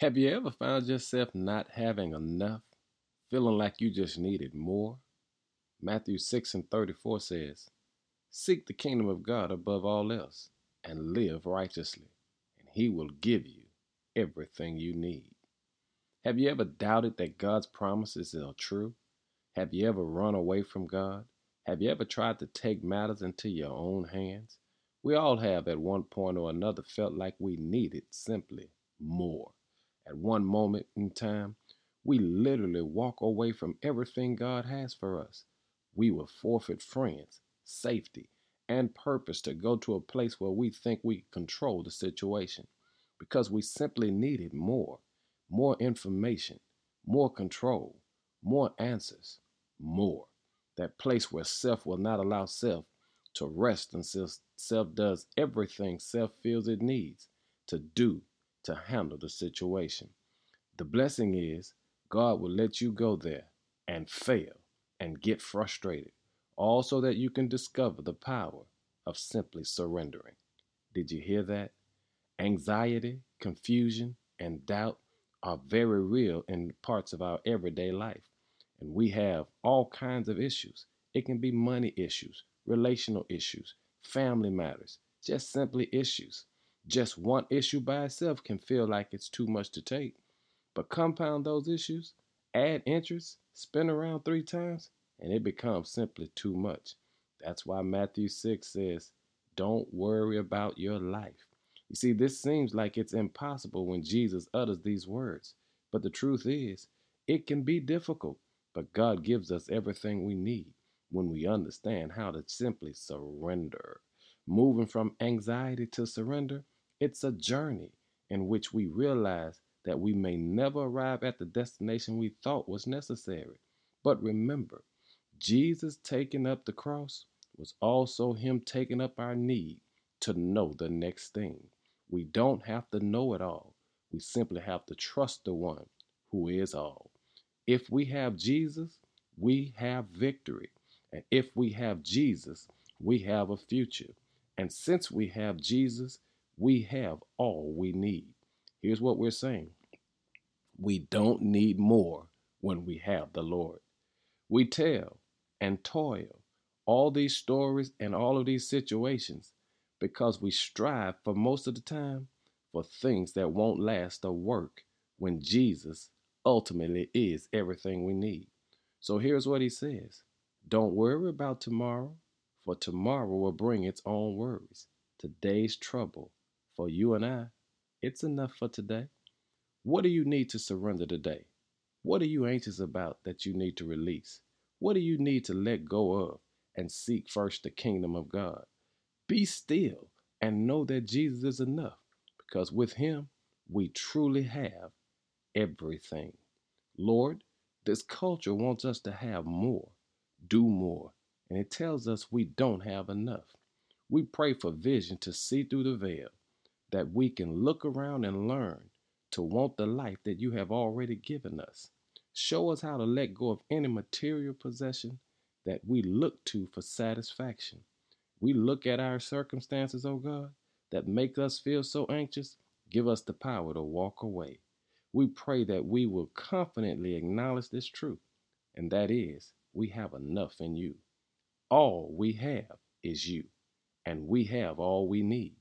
Have you ever found yourself not having enough, feeling like you just needed more? Matthew 6 and 34 says, Seek the kingdom of God above all else and live righteously, and he will give you everything you need. Have you ever doubted that God's promises are true? Have you ever run away from God? Have you ever tried to take matters into your own hands? We all have at one point or another felt like we needed simply more. At one moment in time, we literally walk away from everything God has for us. We will forfeit friends, safety, and purpose to go to a place where we think we control the situation because we simply needed more, more information, more control, more answers, more. That place where self will not allow self to rest until self does everything self feels it needs to do to handle the situation. The blessing is God will let you go there and fail and get frustrated, all so that you can discover the power of simply surrendering. Did you hear that? Anxiety, confusion, and doubt are very real in parts of our everyday life. And we have all kinds of issues. It can be money issues, relational issues, family matters, just simply issues. Just one issue by itself can feel like it's too much to take. But compound those issues, add interest, spin around three times, and it becomes simply too much. That's why Matthew 6 says, Don't worry about your life. You see, this seems like it's impossible when Jesus utters these words. But the truth is, it can be difficult, but God gives us everything we need when we understand how to simply surrender. Moving from anxiety to surrender it's a journey in which we realize that we may never arrive at the destination we thought was necessary. But remember, Jesus taking up the cross was also Him taking up our need to know the next thing. We don't have to know it all. We simply have to trust the one who is all. If we have Jesus, we have victory. And if we have Jesus, we have a future. And since we have Jesus, we have all we need. Here's what we're saying we don't need more when we have the Lord. We tell and toil all these stories and all of these situations because we strive for most of the time for things that won't last or work when Jesus ultimately is everything we need. So here's what he says Don't worry about tomorrow, for tomorrow will bring its own worries. Today's trouble for you and I, it's enough for today. What do you need to surrender today? What are you anxious about that you need to release? What do you need to let go of and seek first the kingdom of God? Be still and know that Jesus is enough because with him we truly have everything. Lord, this culture wants us to have more, do more, and it tells us we don't have enough. We pray for vision to see through the veil that we can look around and learn to want the life that you have already given us. Show us how to let go of any material possession that we look to for satisfaction. We look at our circumstances, oh God, that make us feel so anxious. Give us the power to walk away. We pray that we will confidently acknowledge this truth, and that is, we have enough in you. All we have is you, and we have all we need.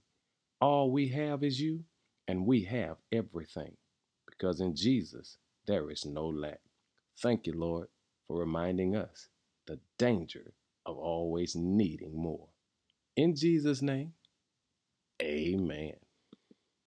All we have is you, and we have everything, because in Jesus there is no lack. Thank you, Lord, for reminding us the danger of always needing more. In Jesus' name, amen.